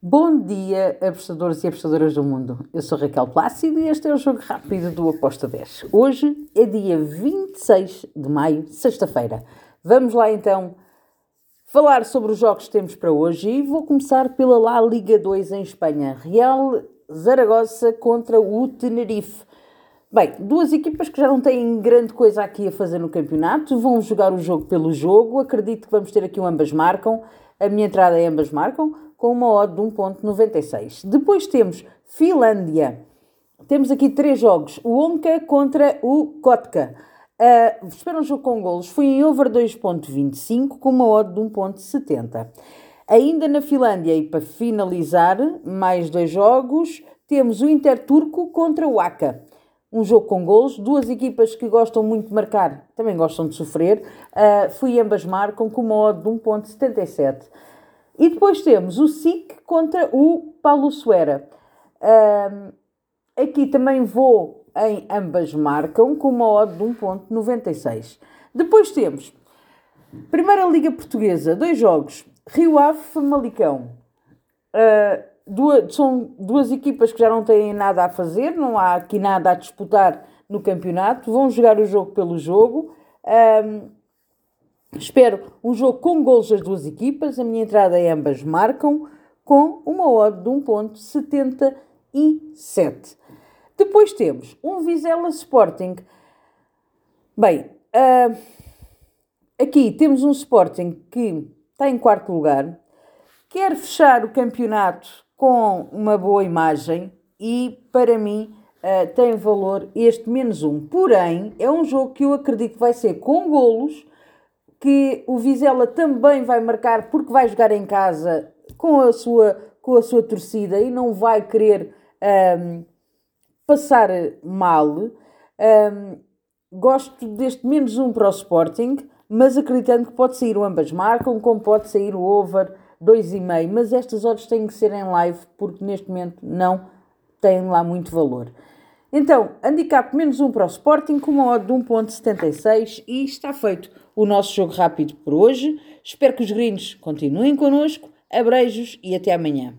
Bom dia, apostadores e apostadoras do mundo. Eu sou Raquel Plácido e este é o Jogo Rápido do Aposta 10. Hoje é dia 26 de maio, sexta-feira. Vamos lá então falar sobre os jogos que temos para hoje e vou começar pela La Liga 2 em Espanha. Real Zaragoza contra o Tenerife. Bem, duas equipas que já não têm grande coisa aqui a fazer no campeonato, vão jogar o jogo pelo jogo. Acredito que vamos ter aqui um ambas marcam. A minha entrada é ambas marcam com uma odd de 1.96. Depois temos Finlândia. Temos aqui três jogos. O Onka contra o Kotka. Uh, espera um jogo com golos. Foi em over 2.25 com uma odd de 1.70. Ainda na Finlândia, e para finalizar, mais dois jogos, temos o Inter Turco contra o Aka. Um jogo com golos, duas equipas que gostam muito de marcar, também gostam de sofrer. Uh, fui ambas marcam com uma odd de 1.77. E depois temos o SIC contra o Paulo Suera. Um, aqui também vou em ambas marcam com uma odd de 1.96. Depois temos Primeira Liga Portuguesa, dois jogos, Rio Ave Famalicão. Uh, duas, são duas equipas que já não têm nada a fazer, não há aqui nada a disputar no campeonato, vão jogar o jogo pelo jogo. Um, Espero um jogo com gols das duas equipas. A minha entrada é ambas marcam com uma odd de 1.77. Depois temos um Vizela Sporting. Bem, uh, aqui temos um Sporting que está em quarto lugar, quer fechar o campeonato com uma boa imagem e, para mim, uh, tem valor este menos um. Porém, é um jogo que eu acredito que vai ser com golos que o Vizela também vai marcar porque vai jogar em casa com a sua, com a sua torcida e não vai querer um, passar mal. Um, gosto deste menos um para o Sporting, mas acreditando que pode sair o ambas marcam, como pode sair o over 2,5. Mas estas odds têm que ser em live porque neste momento não têm lá muito valor. Então, handicap menos um para o Sporting com uma odd de 1.76 e está feito o nosso jogo rápido por hoje. Espero que os gringos continuem connosco. Abreijos e até amanhã.